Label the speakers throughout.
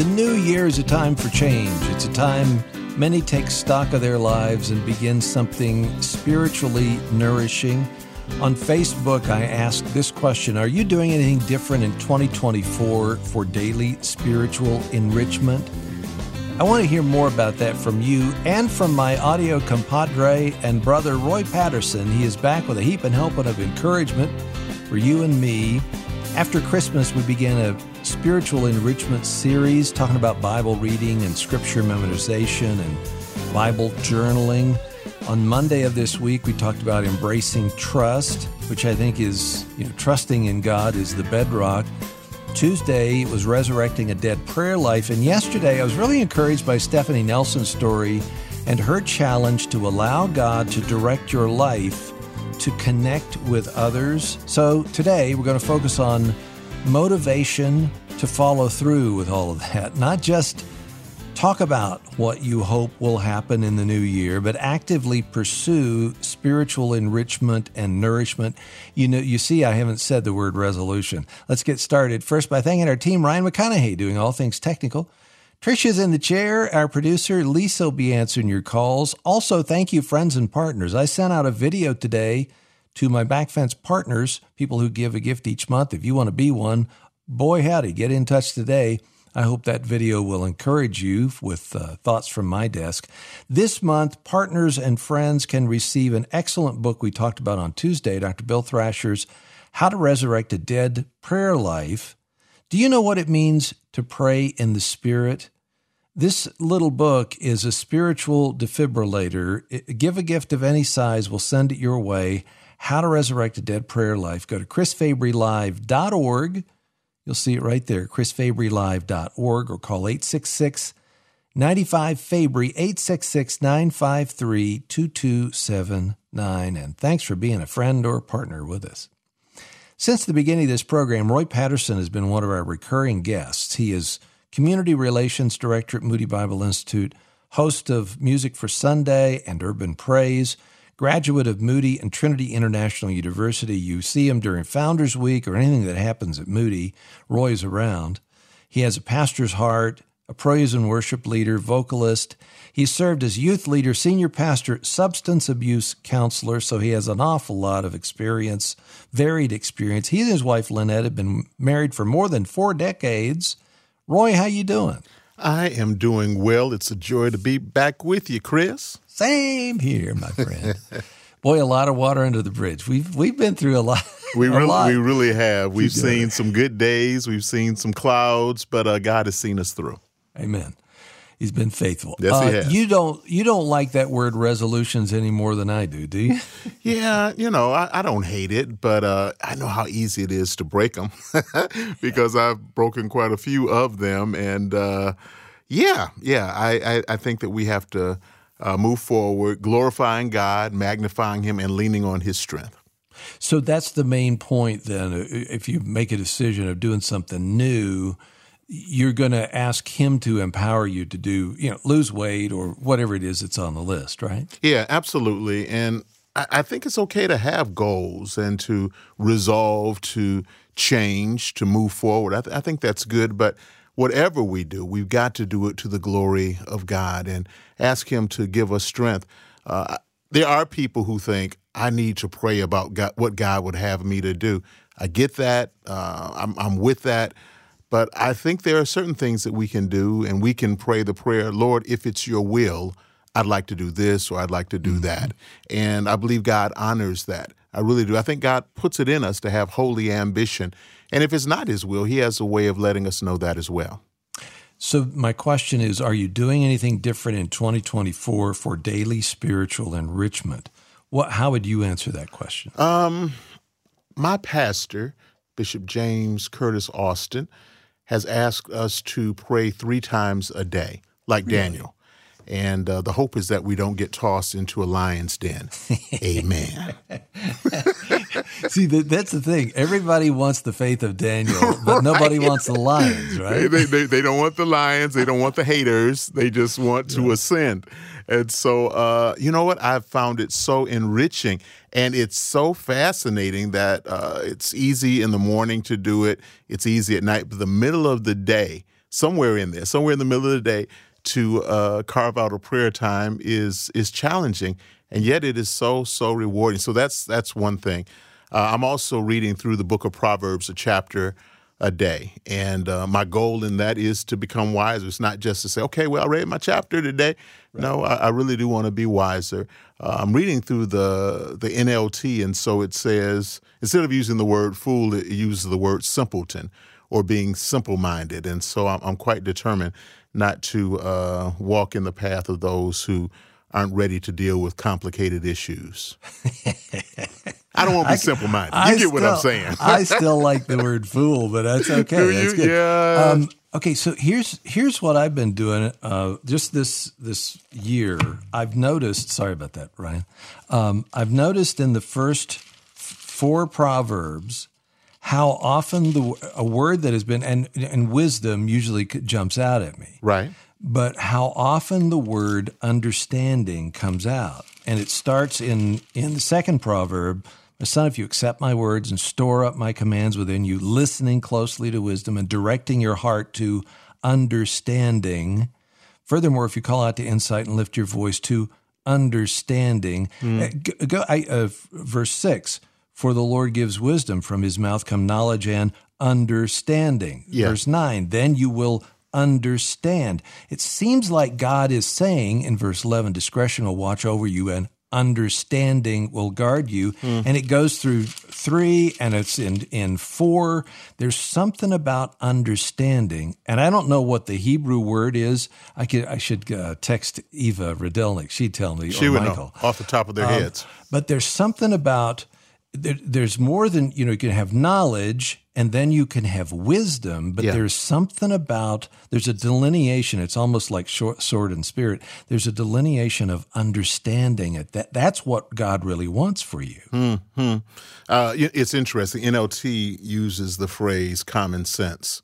Speaker 1: The new year is a time for change. It's a time many take stock of their lives and begin something spiritually nourishing. On Facebook, I asked this question Are you doing anything different in 2024 for daily spiritual enrichment? I want to hear more about that from you and from my audio compadre and brother Roy Patterson. He is back with a heap and helping of encouragement for you and me. After Christmas, we began a spiritual enrichment series talking about Bible reading and scripture memorization and Bible journaling. On Monday of this week, we talked about embracing trust, which I think is, you know, trusting in God is the bedrock. Tuesday was resurrecting a dead prayer life. And yesterday, I was really encouraged by Stephanie Nelson's story and her challenge to allow God to direct your life to connect with others. So today, we're going to focus on motivation to follow through with all of that, not just talk about what you hope will happen in the new year, but actively pursue spiritual enrichment and nourishment. You know, you see, I haven't said the word resolution. Let's get started first by thanking our team, Ryan McConaughey, doing all things technical. Trisha's in the chair. Our producer, Lisa, will be answering your calls. Also, thank you, friends and partners. I sent out a video today to my backfence partners, people who give a gift each month. If you want to be one, boy, howdy, get in touch today. I hope that video will encourage you with uh, thoughts from my desk. This month, partners and friends can receive an excellent book we talked about on Tuesday, Dr. Bill Thrasher's How to Resurrect a Dead Prayer Life. Do you know what it means to pray in the Spirit? This little book is a spiritual defibrillator. Give a gift of any size, we'll send it your way. How to Resurrect a Dead Prayer Life. Go to chrisfabrylive.org You'll see it right there, chrisfabrylive.org or call 866 95 Fabry, 866 953 2279. And thanks for being a friend or partner with us. Since the beginning of this program, Roy Patterson has been one of our recurring guests. He is Community Relations Director at Moody Bible Institute, host of Music for Sunday and Urban Praise graduate of Moody and Trinity International University. You see him during Founders Week or anything that happens at Moody. Roy's around. He has a pastor's heart, a praise and worship leader, vocalist. He served as youth leader, senior pastor, substance abuse counselor, so he has an awful lot of experience, varied experience. He and his wife Lynette have been married for more than four decades. Roy, how you doing?
Speaker 2: I am doing well. It's a joy to be back with you, Chris.
Speaker 1: Same here, my friend. Boy, a lot of water under the bridge. We've we've been through a lot.
Speaker 2: We
Speaker 1: a
Speaker 2: really
Speaker 1: lot
Speaker 2: we really have. We've
Speaker 1: together.
Speaker 2: seen some good days. We've seen some clouds, but uh, God has seen us through.
Speaker 1: Amen. He's been faithful.
Speaker 2: Yes, he
Speaker 1: Uh,
Speaker 2: has.
Speaker 1: You don't you don't like that word resolutions any more than I do, do you?
Speaker 2: Yeah, you know, I, I don't hate it, but uh, I know how easy it is to break them because I've broken quite a few of them. And uh, yeah, yeah, I, I, I think that we have to uh, move forward, glorifying God, magnifying Him, and leaning on His strength.
Speaker 1: So that's the main point. Then, if you make a decision of doing something new, you're going to ask him to empower you to do, you know, lose weight or whatever it is that's on the list, right?
Speaker 2: Yeah, absolutely. And I, I think it's okay to have goals and to resolve to change, to move forward. I, th- I think that's good. But whatever we do, we've got to do it to the glory of God and ask Him to give us strength. Uh, there are people who think, I need to pray about God, what God would have me to do. I get that. Uh, I'm, I'm with that. But I think there are certain things that we can do, and we can pray the prayer, Lord, if it's your will, I'd like to do this or I'd like to do that. And I believe God honors that. I really do. I think God puts it in us to have holy ambition. And if it's not His will, He has a way of letting us know that as well.
Speaker 1: So my question is, are you doing anything different in 2024 for daily spiritual enrichment? What, how would you answer that question?
Speaker 2: Um, my pastor, Bishop James Curtis Austin, has asked us to pray three times a day, like Daniel. And uh, the hope is that we don't get tossed into a lion's den. Amen.
Speaker 1: See, that, that's the thing. Everybody wants the faith of Daniel, but nobody wants the lions, right?
Speaker 2: they, they, they don't want the lions. They don't want the haters. They just want to ascend. And so, uh, you know what? I've found it so enriching and it's so fascinating that uh, it's easy in the morning to do it. It's easy at night. But the middle of the day, somewhere in there, somewhere in the middle of the day, to uh, carve out a prayer time is is challenging, and yet it is so so rewarding. So that's that's one thing. Uh, I'm also reading through the book of Proverbs, a chapter a day, and uh, my goal in that is to become wiser. It's not just to say, okay, well, I read my chapter today. Right. No, I, I, really do want to be wiser. Uh, I'm reading through the the NLT, and so it says instead of using the word fool, it uses the word simpleton or being simple minded, and so I'm, I'm quite determined not to uh, walk in the path of those who aren't ready to deal with complicated issues. I don't want to be simple minded. You I get
Speaker 1: still,
Speaker 2: what I'm saying.
Speaker 1: I still like the word fool, but that's okay. Do
Speaker 2: that's
Speaker 1: you?
Speaker 2: Yeah. Um,
Speaker 1: okay, so here's here's what I've been doing. Uh, just this this year, I've noticed. Sorry about that, Ryan. Um, I've noticed in the first four proverbs how often the a word that has been and and wisdom usually jumps out at me.
Speaker 2: Right.
Speaker 1: But how often the word understanding comes out. And it starts in in the second proverb, my son, if you accept my words and store up my commands within you, listening closely to wisdom and directing your heart to understanding. Furthermore, if you call out to insight and lift your voice to understanding, mm. go, I, uh, verse six. For the Lord gives wisdom, from his mouth come knowledge and understanding. Yeah. Verse 9, then you will understand. It seems like God is saying in verse 11, discretion will watch over you and understanding will guard you. Mm. And it goes through three and it's in, in four. There's something about understanding. And I don't know what the Hebrew word is. I could, I should uh, text Eva Rydelnik. She'd tell me.
Speaker 2: She would
Speaker 1: Michael.
Speaker 2: know off the top of their um, heads.
Speaker 1: But there's something about there, there's more than you know you can have knowledge and then you can have wisdom but yeah. there's something about there's a delineation. It's almost like short, sword and spirit. There's a delineation of understanding it. That that's what god really wants for you.
Speaker 2: Hmm uh, it's interesting. Nlt uses the phrase common sense.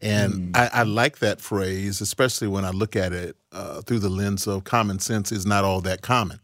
Speaker 2: And mm. I, I, like that phrase especially when i look at it uh, through the lens of common sense is not all that common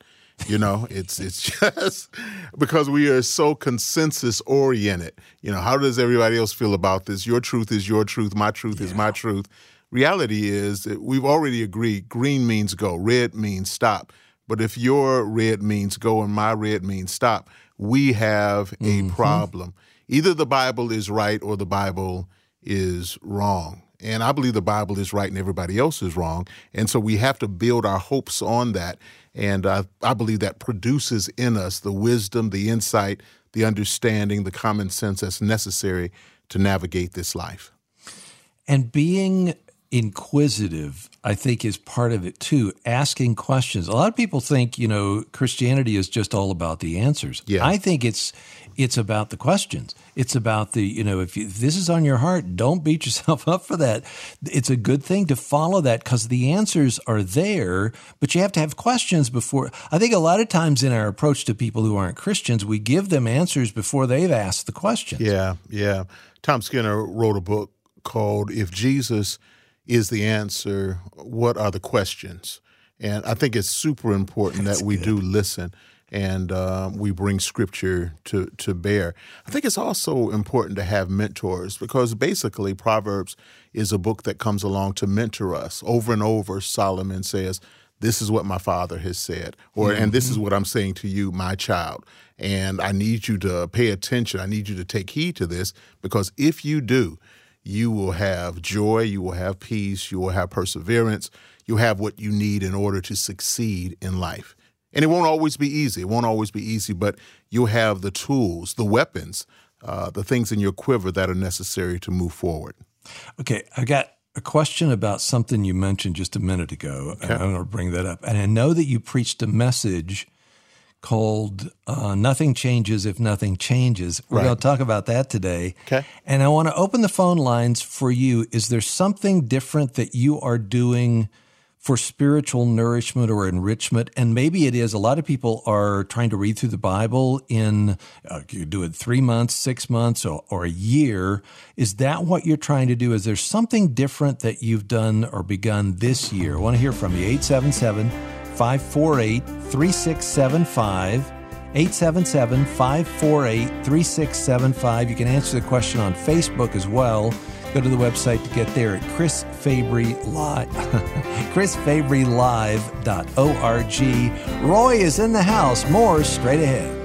Speaker 2: you know, it's it's just because we are so consensus oriented. You know, how does everybody else feel about this? Your truth is your truth. My truth yeah. is my truth. Reality is that we've already agreed. Green means go. Red means stop. But if your red means go and my red means stop, we have a mm-hmm. problem. Either the Bible is right or the Bible is wrong. And I believe the Bible is right and everybody else is wrong. And so we have to build our hopes on that. And I, I believe that produces in us the wisdom, the insight, the understanding, the common sense that's necessary to navigate this life.
Speaker 1: And being inquisitive, I think, is part of it too. Asking questions. A lot of people think, you know, Christianity is just all about the answers.
Speaker 2: Yeah.
Speaker 1: I think it's it's about the questions. It's about the, you know, if, you, if this is on your heart, don't beat yourself up for that. It's a good thing to follow that because the answers are there, but you have to have questions before. I think a lot of times in our approach to people who aren't Christians, we give them answers before they've asked the questions.
Speaker 2: Yeah, yeah. Tom Skinner wrote a book called If Jesus is the answer, what are the questions? And I think it's super important That's that we good. do listen and uh, we bring scripture to, to bear. I think it's also important to have mentors because basically, Proverbs is a book that comes along to mentor us. Over and over, Solomon says, This is what my father has said, or mm-hmm. and this is mm-hmm. what I'm saying to you, my child. And I need you to pay attention. I need you to take heed to this because if you do, you will have joy, you will have peace, you will have perseverance, you have what you need in order to succeed in life. And it won't always be easy. It won't always be easy, but you'll have the tools, the weapons, uh, the things in your quiver that are necessary to move forward.
Speaker 1: Okay, I got a question about something you mentioned just a minute ago. Okay. I'm going to bring that up. And I know that you preached a message called uh, Nothing Changes If Nothing Changes. We're right. going to talk about that today.
Speaker 2: Okay.
Speaker 1: And I want to open the phone lines for you. Is there something different that you are doing – for spiritual nourishment or enrichment. And maybe it is. A lot of people are trying to read through the Bible in, uh, you do it three months, six months, or, or a year. Is that what you're trying to do? Is there something different that you've done or begun this year? I want to hear from you. 877 548 3675. 877 548 3675. You can answer the question on Facebook as well. Go to the website to get there at Chris Fabry Live, chrisfabrylive.org. Roy is in the house. More straight ahead.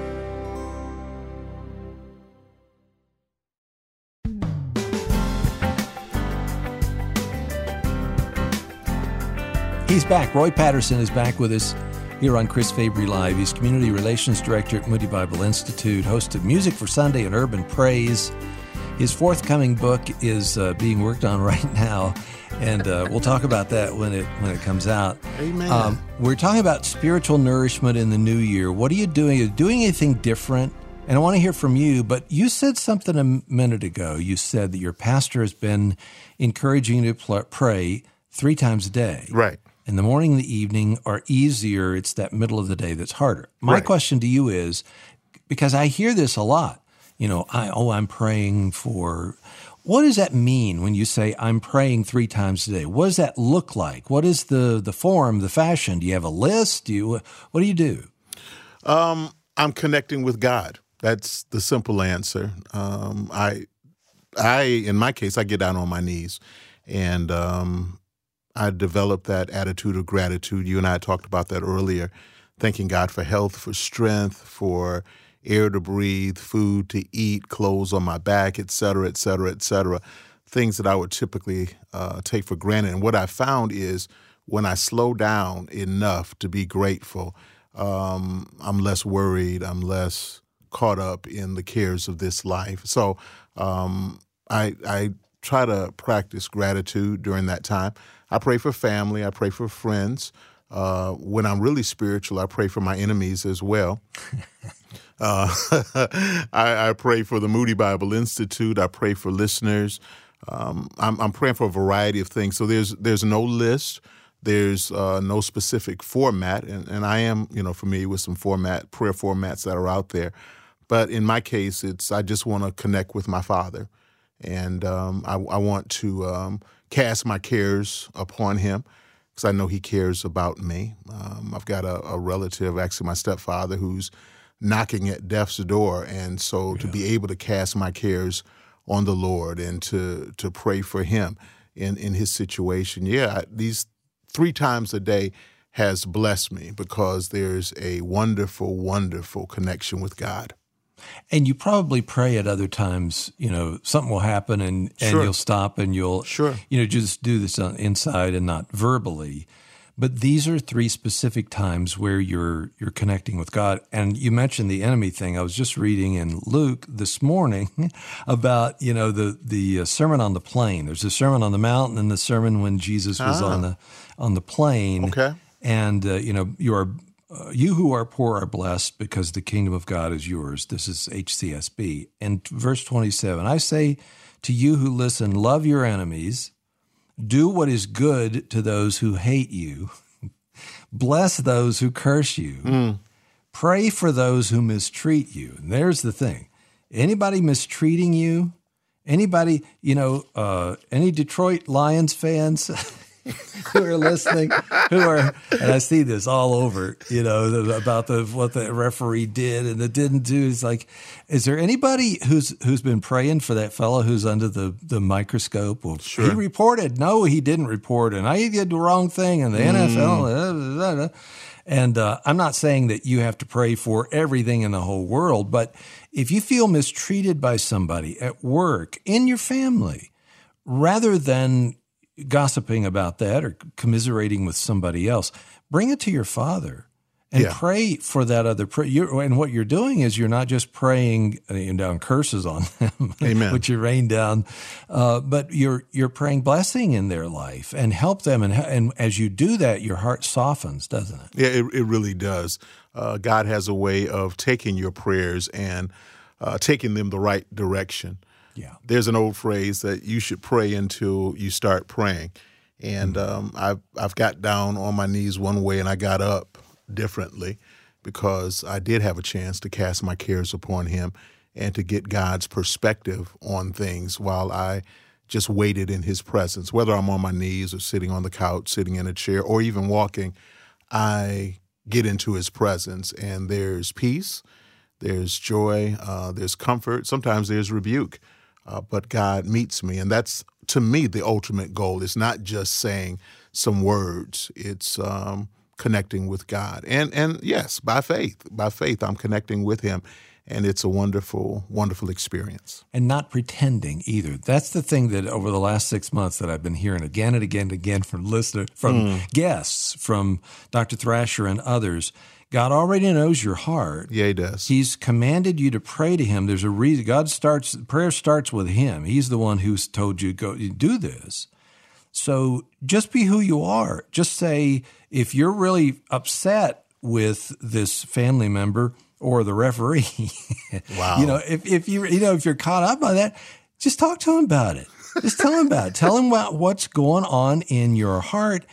Speaker 1: He's back. Roy Patterson is back with us here on Chris Fabry Live. He's Community Relations Director at Moody Bible Institute, host of Music for Sunday and Urban Praise. His forthcoming book is uh, being worked on right now, and uh, we'll talk about that when it when it comes out.
Speaker 2: Amen. Um,
Speaker 1: we're talking about spiritual nourishment in the new year. What are you doing? Are you doing anything different? And I want to hear from you. But you said something a minute ago. You said that your pastor has been encouraging you to pray three times a day.
Speaker 2: Right
Speaker 1: and the morning and the evening are easier. It's that middle of the day that's harder. My right. question to you is because I hear this a lot, you know, I, oh, I'm praying for. What does that mean when you say I'm praying three times a day? What does that look like? What is the the form, the fashion? Do you have a list? Do you what do you do?
Speaker 2: Um, I'm connecting with God. That's the simple answer. Um, I, I, in my case, I get down on my knees, and um, I develop that attitude of gratitude. You and I talked about that earlier, thanking God for health, for strength, for air to breathe, food to eat, clothes on my back, et cetera, et cetera, et cetera. Things that I would typically uh, take for granted. And what I found is when I slow down enough to be grateful, um, I'm less worried, I'm less caught up in the cares of this life. So um, I, I try to practice gratitude during that time. I pray for family. I pray for friends. Uh, when I'm really spiritual, I pray for my enemies as well. uh, I, I, pray for the Moody Bible Institute. I pray for listeners. Um, I'm, I'm, praying for a variety of things. So there's there's no list. There's uh, no specific format, and, and I am you know familiar with some format prayer formats that are out there. But in my case, it's I just want to connect with my Father, and um, I, I, want to um, cast my cares upon him because I know he cares about me. Um, I've got a, a, relative, actually my stepfather, who's knocking at death's door, and so yeah. to be able to cast my cares on the Lord and to to pray for him in in his situation, yeah, these three times a day has blessed me because there's a wonderful, wonderful connection with God.
Speaker 1: And you probably pray at other times, you know, something will happen and, and sure. you'll stop and you'll,
Speaker 2: sure.
Speaker 1: you know, just do this on inside and not verbally. But these are three specific times where you're you're connecting with God. And you mentioned the enemy thing. I was just reading in Luke this morning about you know the the uh, sermon on the plain. There's a sermon on the mountain and the sermon when Jesus was ah. on the on the plain.
Speaker 2: Okay.
Speaker 1: And uh, you know you are uh, you who are poor are blessed because the kingdom of God is yours. This is HCSB. And verse 27 I say to you who listen, love your enemies, do what is good to those who hate you, bless those who curse you, mm. pray for those who mistreat you. And there's the thing anybody mistreating you, anybody, you know, uh, any Detroit Lions fans? who are listening, who are, and I see this all over, you know, about the what the referee did and it didn't do. It's like, is there anybody who's who's been praying for that fellow who's under the the microscope? Well,
Speaker 2: sure.
Speaker 1: he reported. No, he didn't report, and I did the wrong thing, and the mm. NFL. And uh, I'm not saying that you have to pray for everything in the whole world, but if you feel mistreated by somebody at work, in your family, rather than gossiping about that or commiserating with somebody else, bring it to your father and yeah. pray for that other prayer. And what you're doing is you're not just praying uh, down curses on them,
Speaker 2: Amen.
Speaker 1: which you rain down, uh, but you're you're praying blessing in their life and help them. And and as you do that, your heart softens, doesn't it?
Speaker 2: Yeah, it, it really does. Uh, God has a way of taking your prayers and uh, taking them the right direction.
Speaker 1: Yeah.
Speaker 2: There's an old phrase that you should pray until you start praying. And mm-hmm. um, I've, I've got down on my knees one way and I got up differently because I did have a chance to cast my cares upon Him and to get God's perspective on things while I just waited in His presence. Whether I'm on my knees or sitting on the couch, sitting in a chair, or even walking, I get into His presence and there's peace, there's joy, uh, there's comfort, sometimes there's rebuke uh, but God meets me. And that's to me the ultimate goal. It's not just saying some words. It's um, connecting with God, and and yes, by faith, by faith, I'm connecting with Him, and it's a wonderful, wonderful experience.
Speaker 1: And not pretending either. That's the thing that over the last six months that I've been hearing again and again and again from listeners, from mm. guests, from Dr. Thrasher and others. God already knows your heart.
Speaker 2: Yeah, He does.
Speaker 1: He's commanded you to pray to Him. There's a reason. God starts prayer starts with Him. He's the one who's told you go do this. So just be who you are. Just say if you're really upset with this family member or the referee.
Speaker 2: Wow.
Speaker 1: you know, if, if you you know if you're caught up by that, just talk to him about it. Just tell him about it. Tell him about what's going on in your heart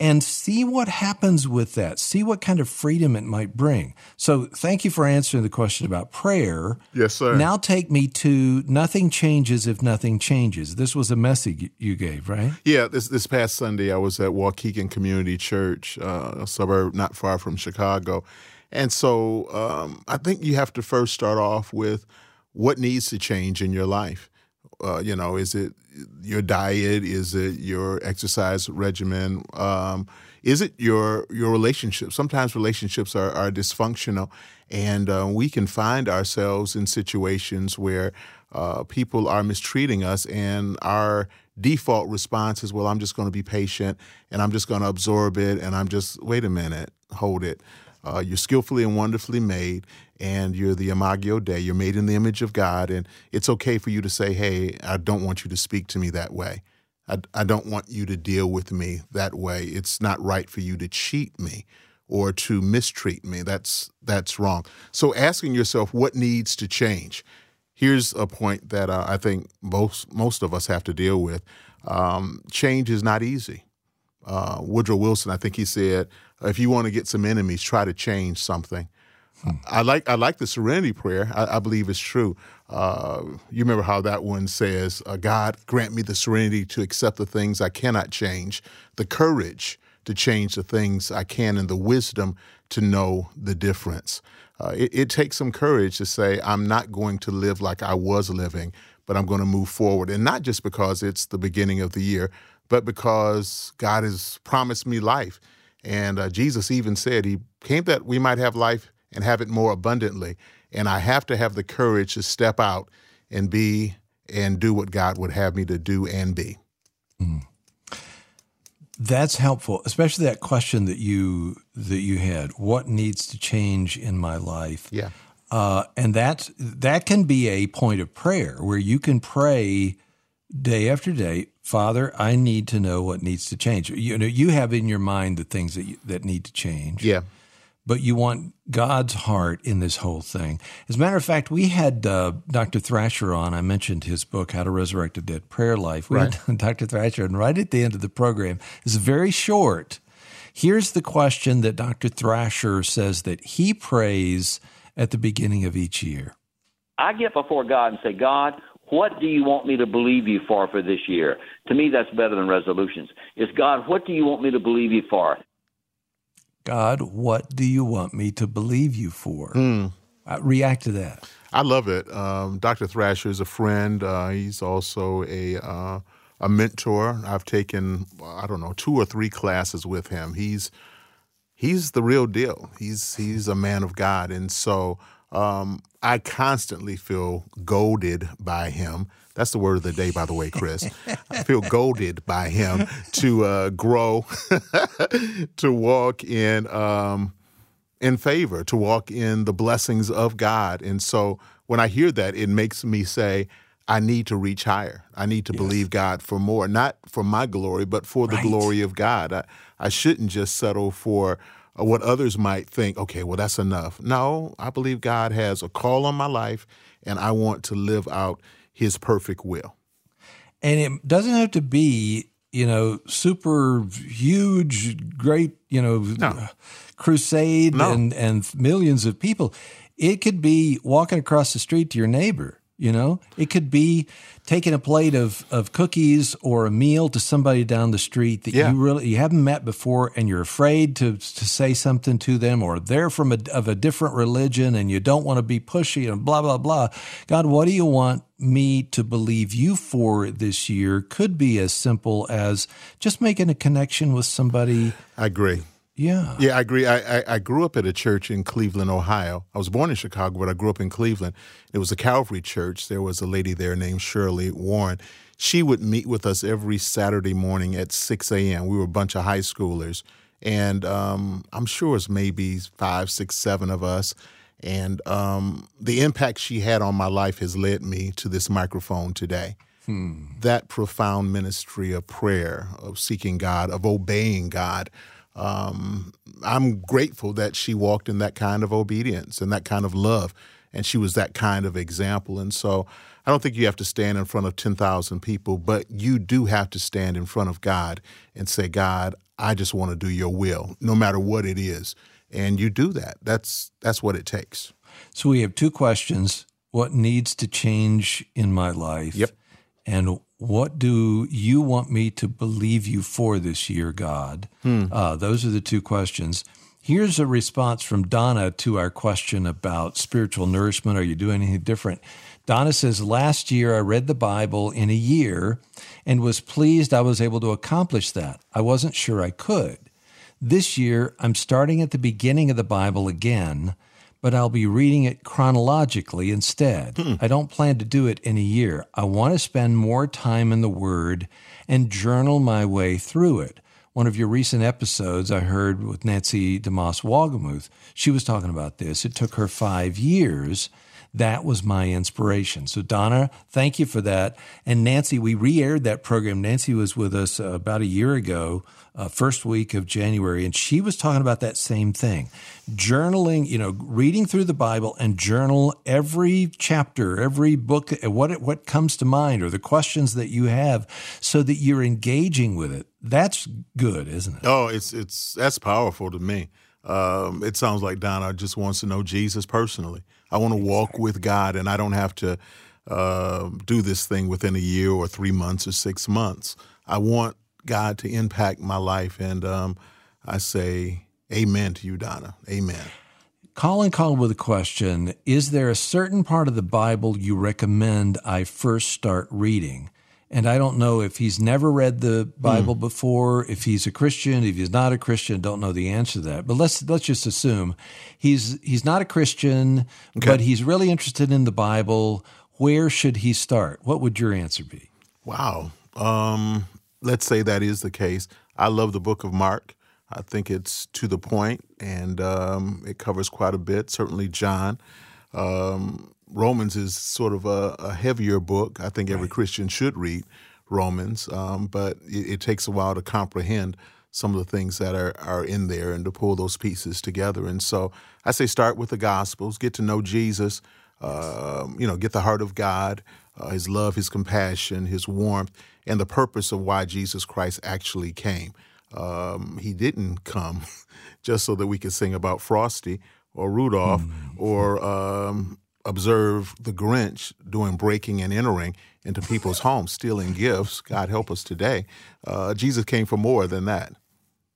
Speaker 1: and see what happens with that. See what kind of freedom it might bring. So, thank you for answering the question about prayer.
Speaker 2: Yes, sir.
Speaker 1: Now, take me to nothing changes if nothing changes. This was a message you gave, right?
Speaker 2: Yeah, this this past Sunday, I was at Waukegan Community Church, uh, a suburb not far from Chicago. And so, um, I think you have to first start off with what needs to change in your life. Uh, you know, is it your diet? Is it your exercise regimen? Um, is it your your relationship? Sometimes relationships are, are dysfunctional, and uh, we can find ourselves in situations where uh, people are mistreating us, and our default response is, "Well, I'm just going to be patient, and I'm just going to absorb it, and I'm just wait a minute, hold it." Uh, you're skillfully and wonderfully made, and you're the Imago Dei. You're made in the image of God, and it's okay for you to say, "Hey, I don't want you to speak to me that way. I, I don't want you to deal with me that way. It's not right for you to cheat me." or to mistreat me. That's that's wrong. So asking yourself what needs to change. Here's a point that uh, I think most most of us have to deal with. Um, change is not easy. Uh, Woodrow Wilson, I think he said, if you want to get some enemies, try to change something. Hmm. I like I like the Serenity Prayer. I, I believe it's true. Uh, you remember how that one says, uh, "God grant me the serenity to accept the things I cannot change, the courage to change the things I can, and the wisdom to know the difference." Uh, it, it takes some courage to say, "I'm not going to live like I was living, but I'm going to move forward," and not just because it's the beginning of the year, but because God has promised me life. And uh, Jesus even said, He came that we might have life and have it more abundantly. And I have to have the courage to step out and be and do what God would have me to do and be. Mm.
Speaker 1: That's helpful, especially that question that you that you had. What needs to change in my life?
Speaker 2: Yeah,
Speaker 1: uh, and that that can be a point of prayer where you can pray day after day, Father, I need to know what needs to change. You know, you have in your mind the things that you, that need to change.
Speaker 2: Yeah.
Speaker 1: But you want God's heart in this whole thing. As a matter of fact, we had uh, Dr. Thrasher on. I mentioned his book, How to Resurrect a Dead Prayer Life. We
Speaker 2: right.
Speaker 1: had Dr. Thrasher, and right at the end of the program, it's very short. Here's the question that Dr. Thrasher says that he prays at the beginning of each year.
Speaker 3: I get before God and say, God, what do you want me to believe you for for this year? To me, that's better than resolutions. Is God, what do you want me to believe you for?
Speaker 1: God, what do you want me to believe you for?
Speaker 2: Mm.
Speaker 1: react to that.
Speaker 2: I love it. Um, Dr. Thrasher is a friend. Uh, he's also a uh, a mentor. I've taken I don't know two or three classes with him. He's he's the real deal. He's he's a man of God, and so um, I constantly feel goaded by him. That's the word of the day, by the way, Chris. I feel goaded by him to uh, grow, to walk in um, in favor, to walk in the blessings of God. And so when I hear that, it makes me say, I need to reach higher. I need to yes. believe God for more, not for my glory, but for the right. glory of God. I, I shouldn't just settle for what others might think, okay, well, that's enough. No, I believe God has a call on my life, and I want to live out His perfect will.
Speaker 1: And it doesn't have to be, you know, super huge, great, you know, no. crusade
Speaker 2: no.
Speaker 1: and, and millions of people. It could be walking across the street to your neighbor You know, it could be taking a plate of, of cookies or a meal to somebody down the street that
Speaker 2: Yeah.
Speaker 1: you really you haven't met before, and you're afraid to to say something to them, or they're from a, of a different religion, and you don't want to be pushy and blah blah blah. God, what do you want me to believe you for this year? Could be as simple as just making a connection with somebody.
Speaker 2: I agree.
Speaker 1: Yeah,
Speaker 2: Yeah, I agree. I, I, I grew up at a church in Cleveland, Ohio. I was born in Chicago, but I grew up in Cleveland. It was a Calvary church. There was a lady there named Shirley Warren. She would meet with us every Saturday morning at 6 a.m. We were a bunch of high schoolers. And um, I'm sure it's maybe five, six, seven of us. And um, the impact she had on my life has led me to this microphone today. That profound ministry of prayer, of seeking God, of obeying God. Um, I'm grateful that she walked in that kind of obedience and that kind of love, and she was that kind of example. And so, I don't think you have to stand in front of 10,000 people, but you do have to stand in front of God and say, God, I just want to do your will, no matter what it is. And you do that. That's that's what it takes.
Speaker 1: So we have two questions: What needs to change in my life?
Speaker 2: Yep.
Speaker 1: And what do you want me to believe you for this year, God? Uh, those are the two questions. Here's a response from Donna to our question about spiritual nourishment. Are you doing anything different? Donna says, Last year I read the Bible in a year and was pleased I was able to accomplish that. I wasn't sure I could. This year, I'm starting at the beginning of the Bible again, but I'll be reading it chronologically instead. Hmm. I don't plan to do it in a year. I want to spend more time in the Word and journal my way through it. One of your recent episodes I heard with Nancy DeMoss Wolgemuth, she was talking about this. It took her five years. That was my inspiration. So, Donna, thank you for that. And Nancy, we re aired that program. Nancy was with us uh, about a year ago, uh, first week of January, and she was talking about that same thing. Journaling, you know, reading through the Bible and journal every chapter, every book, what, what comes to mind or the questions that you have so that you're engaging with it. That's good, isn't it?
Speaker 2: Oh, it's it's that's powerful to me. Um, it sounds like Donna just wants to know Jesus personally. I want to walk with God, and I don't have to uh, do this thing within a year or three months or six months. I want God to impact my life, and um, I say Amen to you, Donna. Amen.
Speaker 1: Colin called with a question Is there a certain part of the Bible you recommend I first start reading? And I don't know if he's never read the Bible before, if he's a Christian, if he's not a Christian, don't know the answer to that. But let's let's just assume he's he's not a Christian, but he's really interested in the Bible. Where should he start? What would your answer be?
Speaker 2: Wow. Um, let's say that is the case. I love the book of Mark. I think it's to the point and um, it covers quite a bit. Certainly, John. Um, Romans is sort of a, a heavier book. I think every Christian should read Romans, um, but it, it takes a while to comprehend some of the things that are, are in there and to pull those pieces together. And so I say start with the Gospels, get to know Jesus, um, you know, get the heart of God, uh, His love, His compassion, His warmth, and the purpose of why Jesus Christ actually came. Um, he didn't come just so that we could sing about Frosty or Rudolph or um, observe the Grinch doing breaking and entering into people's homes, stealing gifts. God help us today. Uh, Jesus came for more than that.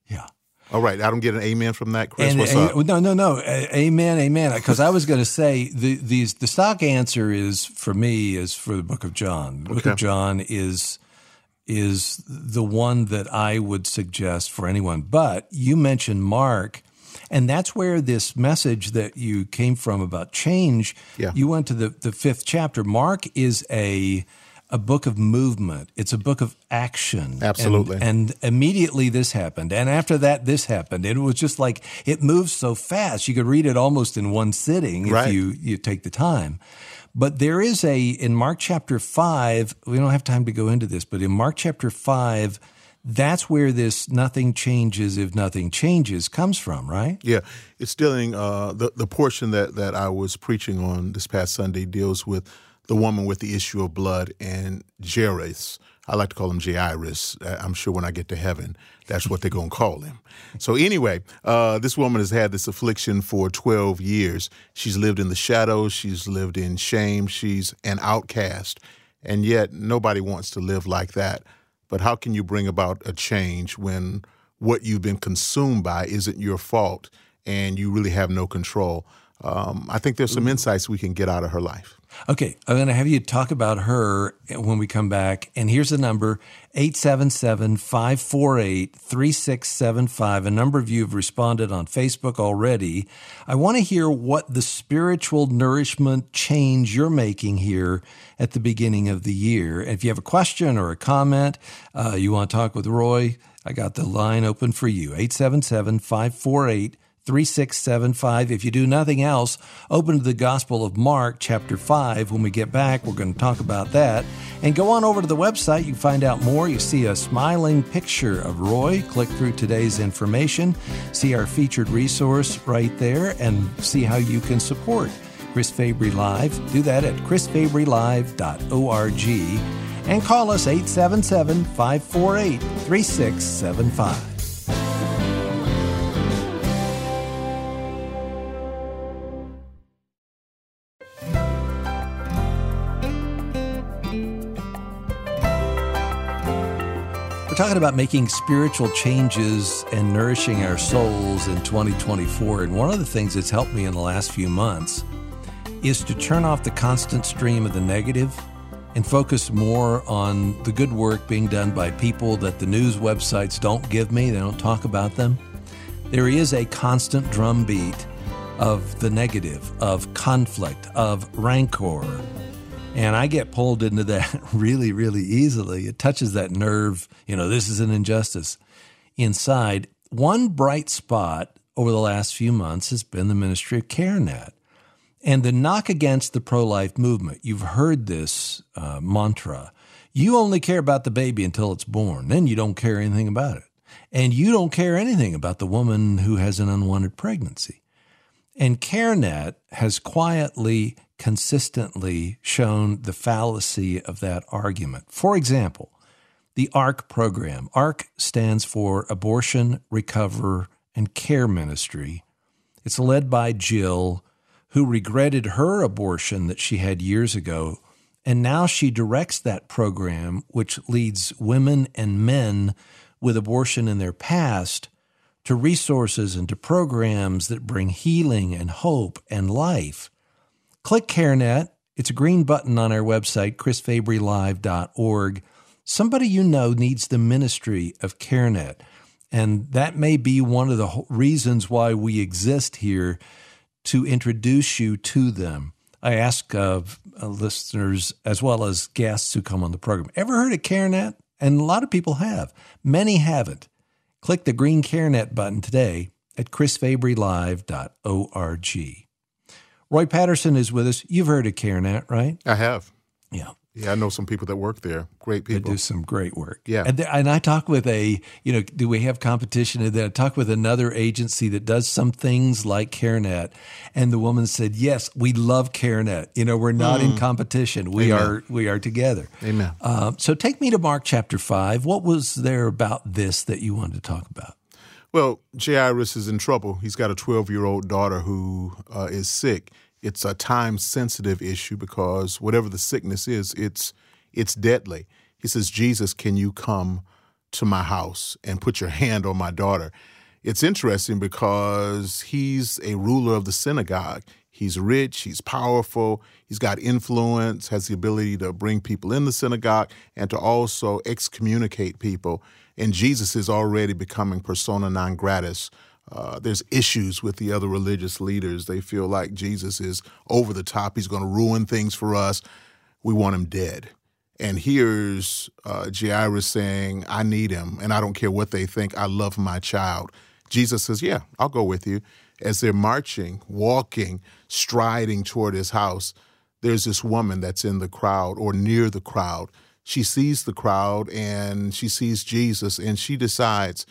Speaker 1: Yeah.
Speaker 2: All right, I don't get an amen from that, Chris.
Speaker 1: And
Speaker 2: What's
Speaker 1: a-
Speaker 2: up?
Speaker 1: no, no, no. Amen, amen. Because I was going to say the these the stock answer is for me is for the Book of John. The Book of John is is the one that I would suggest for anyone. But you mentioned Mark, and that's where this message that you came from about change.
Speaker 2: Yeah.
Speaker 1: You went to the the fifth chapter. Mark is a a book of movement. It's a book of action. And-
Speaker 2: Absolutely.
Speaker 1: and immediately this happened and after that this happened and it was just like it moves so fast you could read it almost in one sitting if
Speaker 2: Right.
Speaker 1: you you take the time but there is a in mark chapter 5 we don't have time to go into this but in mark chapter 5 that's where this nothing changes if nothing changes comes from right
Speaker 2: Yeah, it's dealing. Uh, the the portion that that I was preaching on this past Sunday deals with the woman with the issue of blood and Jairus. I like to call him Jairus. I'm sure when I get to heaven, that's what they're going to call him. So, anyway, uh, this woman has had this affliction for 12 years. She's lived in the shadows, she's lived in shame, she's an outcast. And yet, nobody wants to live like that. But how can you bring about a change when what you've been consumed by isn't your fault and you really have no control? Um, I think there's some insights we can get out of her life.
Speaker 1: Okay, I'm going to have you talk about her when we come back. And here's the number 877 548 3675. A number of you have responded on Facebook already. I want to hear what the spiritual nourishment change you're making here at the beginning of the year. If you have a question or a comment, uh, you want to talk with Roy, I got the line open for you 877 548 3675. If you do nothing else, open to the Gospel of Mark, chapter 5. When we get back, we're going to talk about that. And go on over to the website. You find out more. You see a smiling picture of Roy. Click through today's information, see our featured resource right there, and see how you can support Chris Fabry Live. Do that at chrisfabrylive.org and call us 877 548 3675. We're talking about making spiritual changes and nourishing our souls in 2024. And one of the things that's helped me in the last few months is to turn off the constant stream of the negative and focus more on the good work being done by people that the news websites don't give me. They don't talk about them. There is a constant drumbeat of the negative, of conflict, of rancor, and I get pulled into that really, really easily. It touches that nerve. You know, this is an injustice inside. One bright spot over the last few months has been the ministry of CareNet and the knock against the pro life movement. You've heard this uh, mantra. You only care about the baby until it's born, then you don't care anything about it. And you don't care anything about the woman who has an unwanted pregnancy. And CareNet has quietly consistently shown the fallacy of that argument. For example, the ARC program. ARC stands for Abortion, Recover, and Care Ministry. It's led by Jill, who regretted her abortion that she had years ago, and now she directs that program, which leads women and men with abortion in their past to resources and to programs that bring healing and hope and life. Click CareNet. It's a green button on our website, chrisfabrylive.org. Somebody you know needs the ministry of CareNet. And that may be one of the reasons why we exist here to introduce you to them. I ask of uh, listeners as well as guests who come on the program, ever heard of CareNet? And a lot of people have. Many haven't. Click the green CareNet button today at chrisfabrylive.org. Roy Patterson is with us. You've heard of CareNet, right?
Speaker 2: I have.
Speaker 1: Yeah.
Speaker 2: Yeah, I know some people that work there. Great people.
Speaker 1: They do some great work.
Speaker 2: Yeah.
Speaker 1: And, and I talk with a, you know, do we have competition? And then I talk with another agency that does some things like CareNet. And the woman said, yes, we love CareNet. You know, we're not mm. in competition. We Amen. are we are together.
Speaker 2: Amen.
Speaker 1: Um, so take me to Mark chapter 5. What was there about this that you wanted to talk about?
Speaker 2: Well, Jairus is in trouble. He's got a 12 year old daughter who uh, is sick it's a time sensitive issue because whatever the sickness is, it's it's deadly. He says, Jesus, can you come to my house and put your hand on my daughter? It's interesting because he's a ruler of the synagogue. He's rich, he's powerful, he's got influence, has the ability to bring people in the synagogue and to also excommunicate people. And Jesus is already becoming persona non gratis uh, there's issues with the other religious leaders. They feel like Jesus is over the top. He's going to ruin things for us. We want him dead. And here's uh, Jairus saying, I need him, and I don't care what they think. I love my child. Jesus says, Yeah, I'll go with you. As they're marching, walking, striding toward his house, there's this woman that's in the crowd or near the crowd. She sees the crowd and she sees Jesus, and she decides,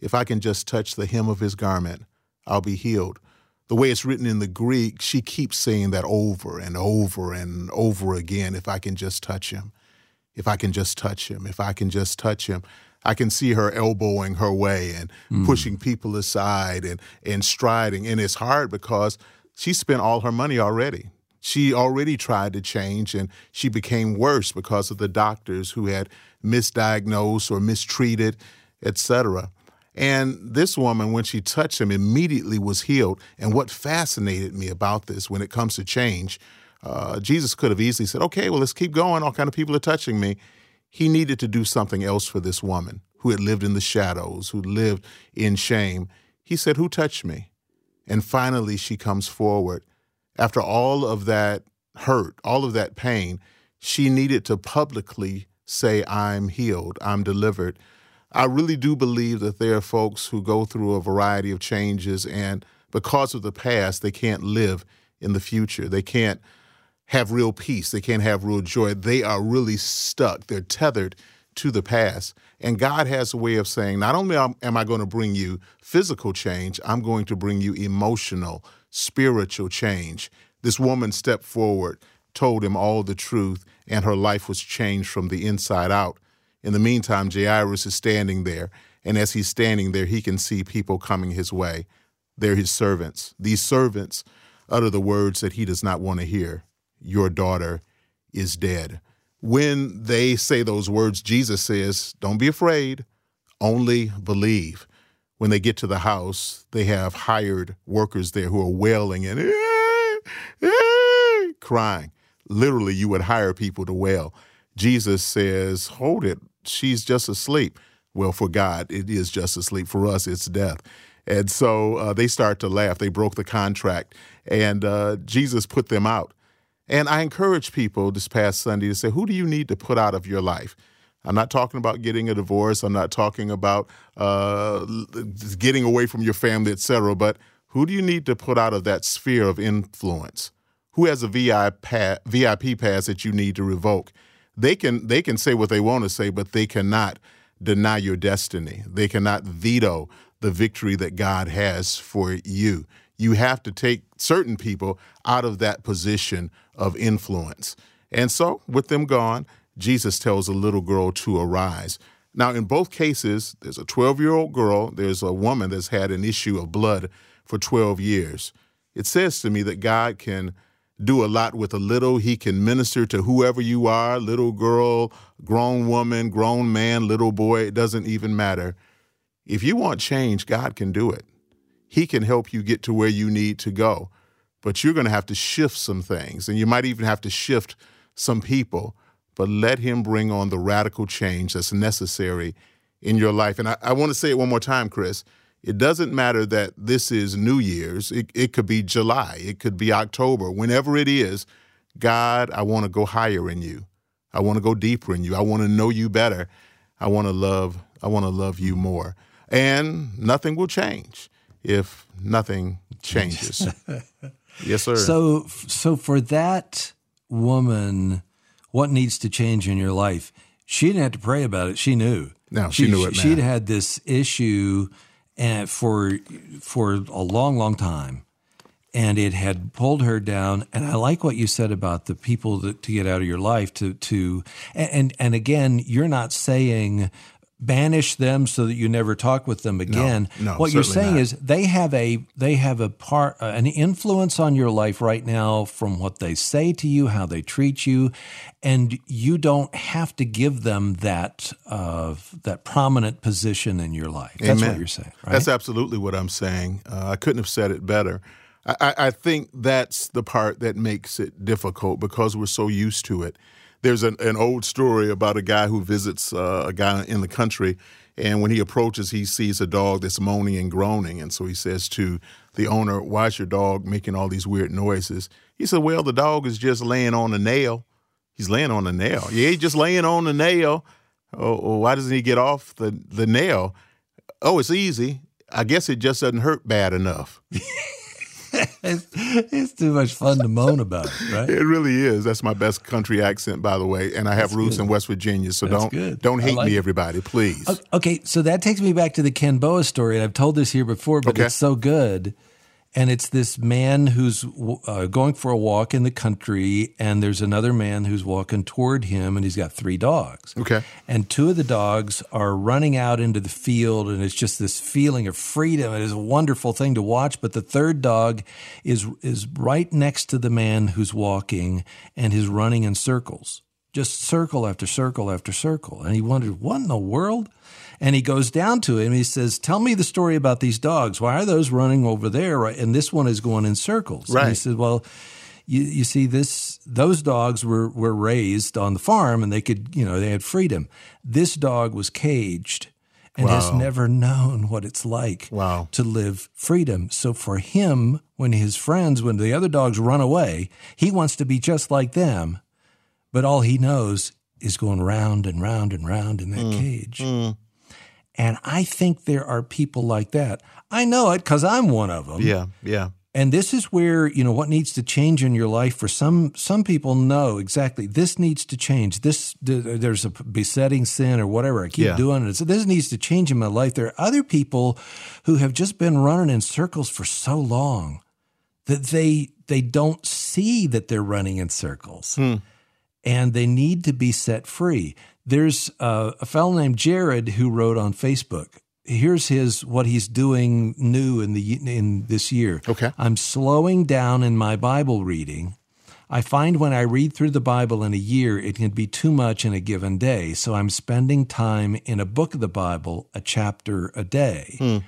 Speaker 2: if I can just touch the hem of his garment, I'll be healed. the way it's written in the Greek, she keeps saying that over and over and over again. If I can just touch him, if I can just touch him, if I can just touch him. I can see her elbowing her way and mm. pushing people aside and, and striding. And it's hard because she spent all her money already. She already tried to change and she became worse because of the doctors who had misdiagnosed or mistreated, etc. And this woman, when she touched him, immediately was healed. And what fascinated me about this when it comes to change, uh, Jesus could have easily said, okay, well, let's keep going. All kind of people are touching me. He needed to do something else for this woman who had lived in the shadows, who lived in shame. He said, Who touched me? And finally, she comes forward. After all of that hurt, all of that pain, she needed to publicly say, I'm healed, I'm delivered. I really do believe that there are folks who go through a variety of changes, and because of the past, they can't live in the future. They can't have real peace. They can't have real joy. They are really stuck. They're tethered to the past. And God has a way of saying, not only am I going to bring you physical change, I'm going to bring you emotional, spiritual change. This woman stepped forward, told him all the truth, and her life was changed from the inside out. In the meantime, Jairus is standing there, and as he's standing there, he can see people coming his way. They're his servants. These servants utter the words that he does not want to hear Your daughter is dead. When they say those words, Jesus says, Don't be afraid, only believe. When they get to the house, they have hired workers there who are wailing and crying. Literally, you would hire people to wail. Jesus says, Hold it, she's just asleep. Well, for God, it is just asleep. For us, it's death. And so uh, they start to laugh. They broke the contract, and uh, Jesus put them out. And I encourage people this past Sunday to say, who do you need to put out of your life? I'm not talking about getting a divorce. I'm not talking about uh, getting away from your family, etc. But who do you need to put out of that sphere of influence? Who has a VIP pass that you need to revoke? they can they can say what they want to say, but they cannot deny your destiny. They cannot veto the victory that God has for you. You have to take certain people out of that position of influence. And so, with them gone, Jesus tells a little girl to arise. Now, in both cases, there's a 12 year old girl, there's a woman that's had an issue of blood for 12 years. It says to me that God can do a lot with a little. He can minister to whoever you are little girl, grown woman, grown man, little boy. It doesn't even matter. If you want change, God can do it. He can help you get to where you need to go. But you're going to have to shift some things, and you might even have to shift some people. But let Him bring on the radical change that's necessary in your life. And I, I want to say it one more time, Chris. It doesn't matter that this is New Year's. It, it could be July. It could be October. Whenever it is, God, I want to go higher in you. I want to go deeper in you. I want to know you better. I want to love. I want to love you more. And nothing will change if nothing changes. yes, sir.
Speaker 1: So, so for that woman, what needs to change in your life? She didn't have to pray about it. She knew.
Speaker 2: No, she, she knew it.
Speaker 1: She'd had this issue and for for a long, long time, and it had pulled her down. And I like what you said about the people that, to get out of your life. To to and and again, you're not saying banish them so that you never talk with them again.
Speaker 2: No, no,
Speaker 1: what you're saying
Speaker 2: not.
Speaker 1: is they have a they have a part uh, an influence on your life right now from what they say to you, how they treat you, and you don't have to give them that uh, that prominent position in your life. That's what you're saying. Right?
Speaker 2: That's absolutely what I'm saying. Uh, I couldn't have said it better. I, I think that's the part that makes it difficult because we're so used to it there's an, an old story about a guy who visits uh, a guy in the country, and when he approaches, he sees a dog that's moaning and groaning, and so he says to the owner, "Why is your dog making all these weird noises?" He said, "Well, the dog is just laying on a nail. He's laying on a nail. Yeah, he's just laying on a nail. Oh, oh, why doesn't he get off the the nail? Oh, it's easy. I guess it just doesn't hurt bad enough."
Speaker 1: it's, it's, too much fun to moan about, right?
Speaker 2: It really is. That's my best country accent, by the way, and I have That's roots good. in West Virginia. So That's don't good. don't hate like me, everybody, please.
Speaker 1: Okay, so that takes me back to the Ken Boa story, and I've told this here before, but okay. it's so good. And it's this man who's uh, going for a walk in the country, and there's another man who's walking toward him, and he's got three dogs.
Speaker 2: Okay.
Speaker 1: And two of the dogs are running out into the field, and it's just this feeling of freedom. It is a wonderful thing to watch. But the third dog is is right next to the man who's walking, and he's running in circles, just circle after circle after circle. And he wondered, what in the world? And he goes down to him. He says, "Tell me the story about these dogs. Why are those running over there, and this one is going in circles?"
Speaker 2: Right.
Speaker 1: And he said, "Well." You, you see this those dogs were, were raised on the farm and they could you know they had freedom this dog was caged and has never known what it's like
Speaker 2: Wow.
Speaker 1: to live freedom so for him when his friends when the other dogs run away he wants to be just like them but all he knows is going round and round and round in that
Speaker 2: Mm.
Speaker 1: cage and I think there are people like that. I know it because I'm one of them.
Speaker 2: Yeah, yeah.
Speaker 1: And this is where, you know, what needs to change in your life for some some people know exactly this needs to change. This there's a besetting sin or whatever. I keep
Speaker 2: Yeah.
Speaker 1: doing it. So this needs to change in my life. There are other people who have just been running in circles for so long that they they don't see that they're running in circles. Hmm. And they need to be set free. There's uh, a fellow named Jared who wrote on Facebook. Here's his what he's doing new in the in this year.
Speaker 2: Okay.
Speaker 1: I'm slowing down in my Bible reading. I find when I read through the Bible in a year, it can be too much in a given day. So I'm spending time in a book of the Bible, a chapter a day.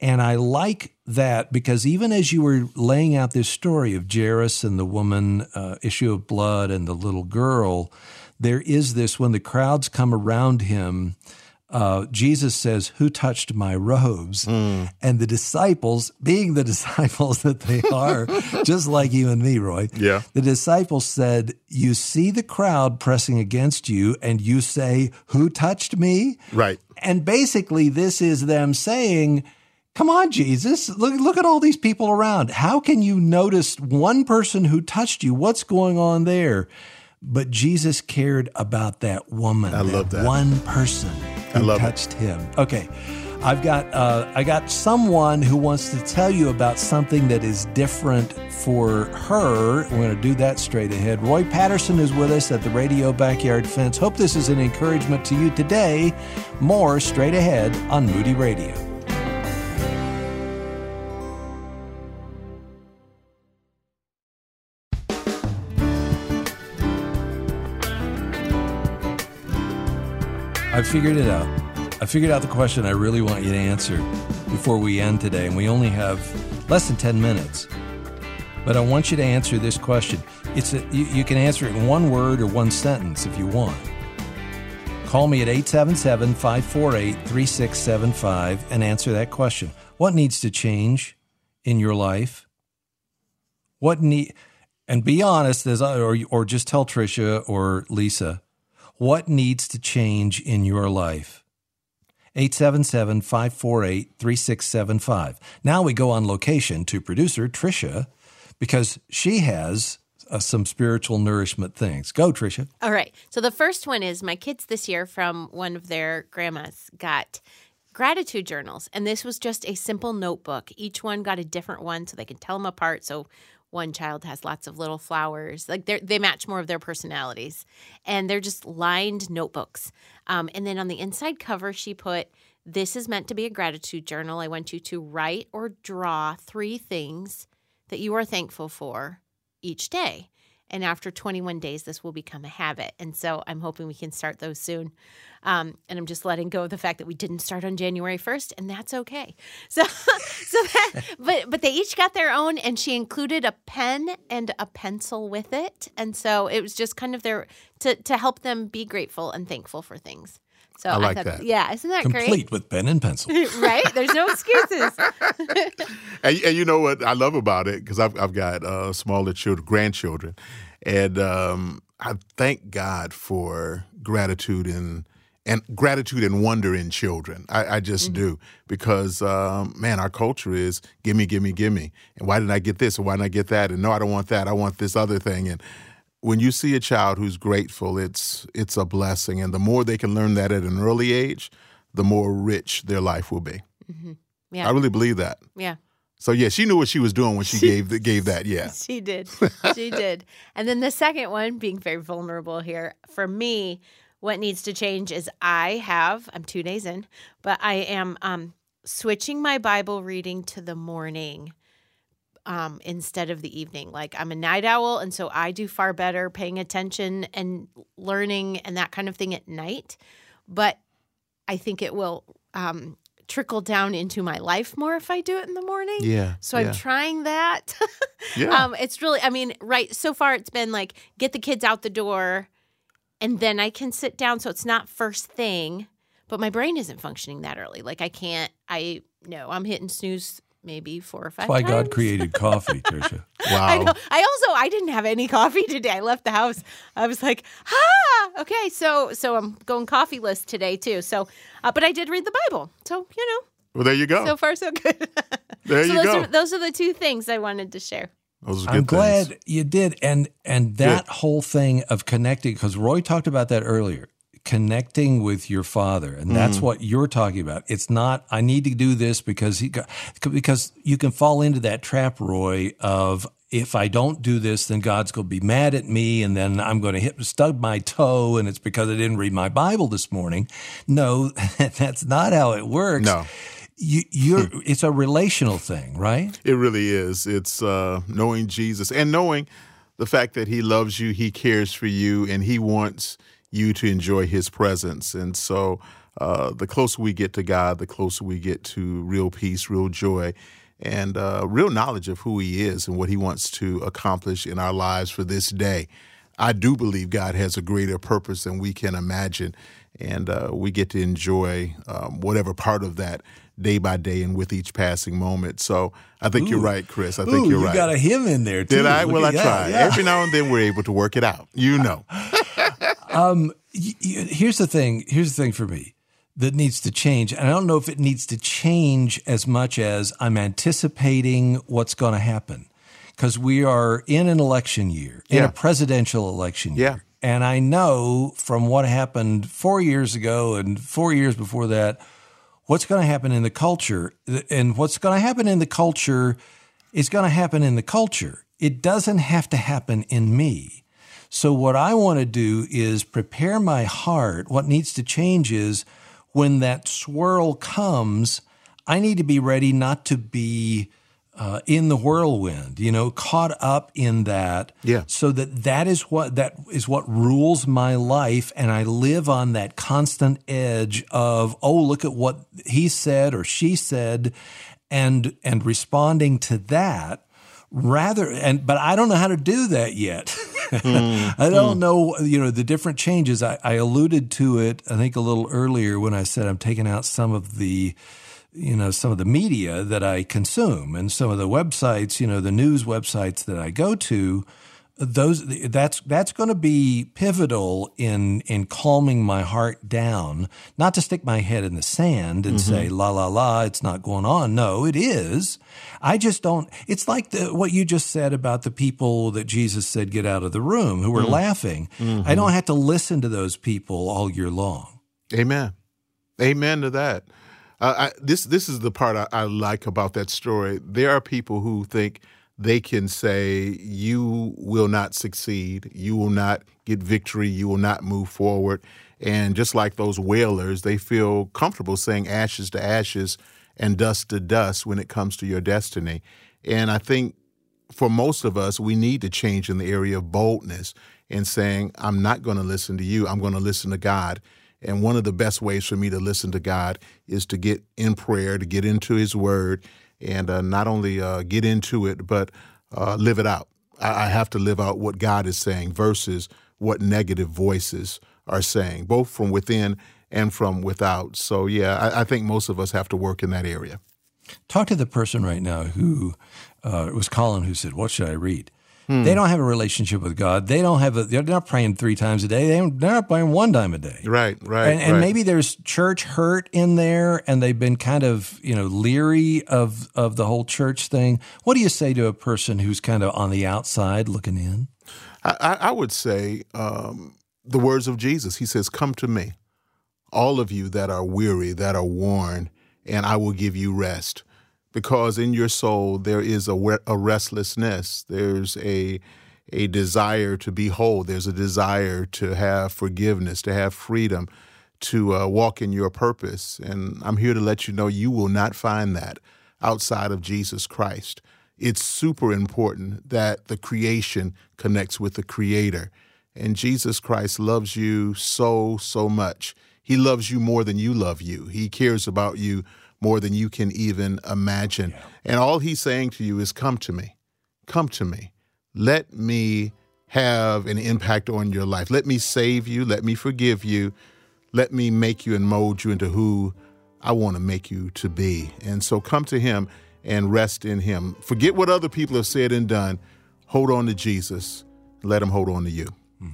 Speaker 1: And I like that because even as you were laying out this story of Jairus and the woman, uh, issue of blood, and the little girl, there is this when the crowds come around him. Uh, Jesus says, Who touched my robes? And the disciples, being the disciples that they are, just like you and me, Roy,
Speaker 2: Yeah.
Speaker 1: the disciples said, You see the crowd pressing against you, and you say, Who touched me?
Speaker 2: Right.
Speaker 1: And basically, this is them saying, Come on, Jesus, look, look at all these people around. How can you notice one person who touched you? What's going on there? But Jesus cared about that woman.
Speaker 2: I love that.
Speaker 1: One person who
Speaker 2: love it.
Speaker 1: touched him. Okay. I've got uh, I got someone who wants to tell you about something that is different for her. We're going to do that straight ahead. Roy Patterson is with us at the Radio Backyard Fence. Hope this is an encouragement to you today. More straight ahead on Moody Radio. I figured it out. I figured out the question I really want you to answer before we end today, and we only have less than 10 minutes. But I want you to answer this question. It's a, you, you can answer it in one word or one sentence if you want. Call me at 877 548 3675 and answer that question. What needs to change in your life? What need, and be honest, as I, or, or just tell Tricia or Lisa, what needs to change in your life? 877 548 3675. Now we go on location to producer Tricia because she has uh, some spiritual nourishment things. Go, Tricia.
Speaker 4: All right. So the first one is my kids this year from one of their grandmas got gratitude journals. And this was just a simple notebook. Each one got a different one so they can tell them apart. So one child has lots of little flowers. Like they they match more of their personalities. And they're just lined notebooks. Um, and then on the inside cover, she put, This is meant to be a gratitude journal. I want you to write or draw three things that you are thankful for each day. And after 21 days, this will become a habit. And so I'm hoping we can start those soon. Um, and I'm just letting go of the fact that we didn't start on January 1st, and that's okay. So, so that, but but they each got their own, and she included a pen and a pencil with it, and so it was just kind of their to to help them be grateful and thankful for things. So
Speaker 2: I like
Speaker 4: thought,
Speaker 2: that.
Speaker 4: Yeah, isn't that
Speaker 1: Complete with pen and pencil.
Speaker 4: right? There's no excuses.
Speaker 2: And, and you know what I love about it because I've I've got uh, smaller children, grandchildren, and um, I thank God for gratitude and and gratitude and wonder in children. I, I just do because um, man, our culture is gimme, gimme, gimme, and why didn't I get this or why didn't I get that? And no, I don't want that. I want this other thing. And when you see a child who's grateful, it's it's a blessing, and the more they can learn that at an early age, the more rich their life will be.
Speaker 4: Yeah.
Speaker 2: I really believe that.
Speaker 4: Yeah.
Speaker 2: So yeah, she knew what she was doing when she gave the, gave that. Yeah,
Speaker 4: she did. She did. And then the second one, being very vulnerable here, for me, what needs to change is I have. I'm two days in, but I am um, switching my Bible reading to the morning um, instead of the evening. Like I'm a night owl, and so I do far better paying attention and learning and that kind of thing at night. But I think it will um, trickle down into my life more if I do it in the morning.
Speaker 2: Yeah.
Speaker 4: So
Speaker 2: yeah.
Speaker 4: I'm trying that.
Speaker 2: Yeah.
Speaker 4: um, it's really, I mean, right. So far, it's been like get the kids out the door, and then I can sit down. So it's not first thing, but my brain isn't functioning that early. Like I can't. I no. I'm hitting snooze maybe four or five.
Speaker 1: That's why
Speaker 4: times.
Speaker 1: God created coffee, Tricia.
Speaker 2: wow.
Speaker 4: I know. I also I didn't have any coffee today. I left the house. I was like, ah, okay. So so I'm going coffeeless today too. So, uh, but I did read the Bible. So you know,
Speaker 2: Well, there you go.
Speaker 4: so far so good.
Speaker 2: there
Speaker 4: so
Speaker 2: you
Speaker 4: those
Speaker 2: go.
Speaker 4: are those are the two things I wanted to share.
Speaker 2: Those are good
Speaker 1: I'm glad
Speaker 2: things.
Speaker 1: you did, and and that whole thing of connecting because Roy talked about that earlier, connecting with your father, and that's what you're talking about. It's not I need to do this because he got because you can fall into that trap, Roy, of if I don't do this, then God's going to be mad at me, and then I'm going to hit stub my toe, and it's because I didn't read my Bible this morning. No, that's not how it works.
Speaker 2: No.
Speaker 1: You, you're. it's a relational thing, right?
Speaker 2: It really is. It's uh, knowing Jesus and knowing the fact that He loves you, He cares for you, and He wants you to enjoy His presence. And so, uh, the closer we get to God, the closer we get to real peace, real joy, and uh, real knowledge of who He is and what He wants to accomplish in our lives for this day. I do believe God has a greater purpose than we can imagine, and uh, we get to enjoy um, whatever part of that day by day and with each passing moment. So I think you're right, Chris. I think
Speaker 1: Ooh,
Speaker 2: you're
Speaker 1: you
Speaker 2: right.
Speaker 1: You got a hymn in there too.
Speaker 2: Did I?
Speaker 1: Look
Speaker 2: well, I
Speaker 1: that.
Speaker 2: try.
Speaker 1: Yeah.
Speaker 2: Every now and then we're able to work it out. You know.
Speaker 1: Um, y- y- here's the thing. Here's the thing for me that needs to change. And I don't know if it needs to change as much as I'm anticipating what's going to happen because we are in an election year, in a presidential election year.
Speaker 2: Yeah.
Speaker 1: And I know from what happened four years ago and four years before that, what's going to happen in the culture. And what's going to happen in the culture is going to happen in the culture. It doesn't have to happen in me. So, what I want to do is prepare my heart. What needs to change is when that swirl comes, I need to be ready not to be uh, in the whirlwind, you know, caught up in that.
Speaker 2: Yeah.
Speaker 1: So that that is what that is what rules my life, and I live on that constant edge of oh, look at what he said or she said, and and responding to that rather and but I don't know how to do that yet. I hmm. don't hmm. know, you know, the different changes. I, I alluded to it, I think, a little earlier when I said I'm taking out some of the, you know, some of the media that I consume and some of the websites, you know, the news websites that I go to. Those that's that's going to be pivotal in in calming my heart down. Not to stick my head in the sand and say la la la, it's not going on. No, it is. I just don't. It's like the, what you just said about the people that Jesus said get out of the room who were laughing. I don't have to listen to those people all year long.
Speaker 2: Amen. Amen to that. Uh, I, this this is the part I, I like about that story. There are people who think they can say you will not succeed, you will not get victory, you will not move forward, and just like those wailers, they feel comfortable saying ashes to ashes and dust to dust when it comes to your destiny. And I think for most of us, we need to change in the area of boldness and saying, I'm not going to listen to you, I'm going to listen to God. And one of the best ways for me to listen to God is to get in prayer, to get into His Word, and uh, not only uh, get into it, but uh, live it out. I, I have to live out what God is saying versus what negative voices are saying, both from within and from without. So, yeah, I, I think most of us have to work in that area.
Speaker 1: Talk to the person right now who uh, it was Colin who said, "What should I read?" They don't have a relationship with God. They don't have a. They're not praying three times a day. They they're not praying one time a day.
Speaker 2: Right, right.
Speaker 1: and, and
Speaker 2: right.
Speaker 1: maybe there's church hurt in there, and they've been kind of you know leery of of the whole church thing. What do you say to a person who's kind of on the outside looking in?
Speaker 2: I, I I would say um, the words of Jesus. He says, Come to me, all of you that are weary, that are worn, and I will give you rest. Because in your soul there is a, a restlessness. There's a a desire to be whole. There's a desire to have forgiveness, to have freedom, to uh, walk in your purpose. And I'm here to let you know you will not find that outside of Jesus Christ. It's super important that the creation connects with the Creator. And Jesus Christ loves you so, so much. He loves you more than you love you. He cares about you more than you can even imagine. Yeah. And all He's saying to you is, Come to me. Come to me. Let me have an impact on your life. Let me save you. Let me forgive you. Let me make you and mold you into who I want to make you to be. And so come to Him and rest in Him. Forget what other people have said and done. Hold on to Jesus. Let Him hold on to you. Hmm.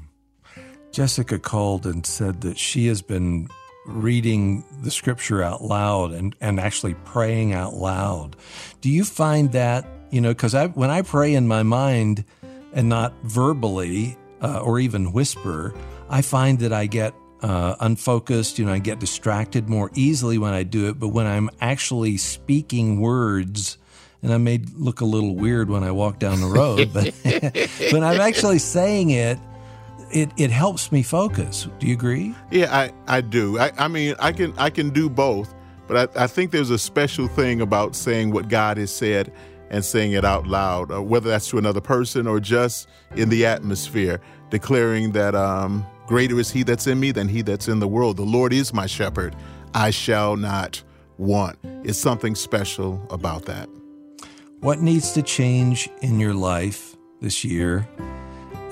Speaker 1: Jessica called and said that she has been reading the scripture out loud and, and actually praying out loud. Do you find that, you know, because I, when I pray in my mind and not verbally uh, or even whisper, I find that I get uh, unfocused. You know, I get distracted more easily when I do it. But when I'm actually speaking words, and I may look a little weird when I walk down the road, but when I'm actually saying it, it, it helps me focus. Do you agree?
Speaker 2: Yeah, I, I do. I, I mean, I can I can do both, but I, I think there's a special thing about saying what God has said and saying it out loud, uh, whether that's to another person or just in the atmosphere, declaring that um, Greater is he that's in me than he that's in the world. The Lord is my shepherd. I shall not want. It's something special about that.
Speaker 1: What needs to change in your life this year?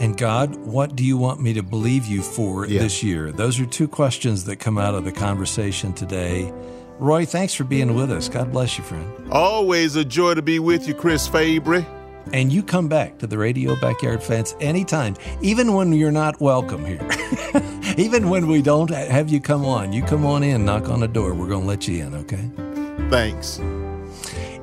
Speaker 1: And God, what do you want me to believe you for yeah. this year? Those are two questions that come out of the conversation today. Roy, thanks for being with us. God bless you, friend.
Speaker 2: Always a joy to be with you, Chris Fabry.
Speaker 1: And you come back to the Radio Backyard Fence anytime, even when you're not welcome here. even when we don't have you come on, you come on in, knock on the door. We're going to let you in, okay?
Speaker 2: Thanks.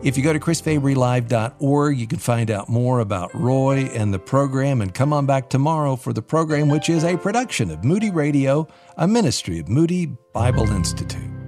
Speaker 1: If you go to chrisfabrylive.org, you can find out more about Roy and the program and come on back tomorrow for the program, which is a production of Moody Radio, a ministry of Moody Bible Institute.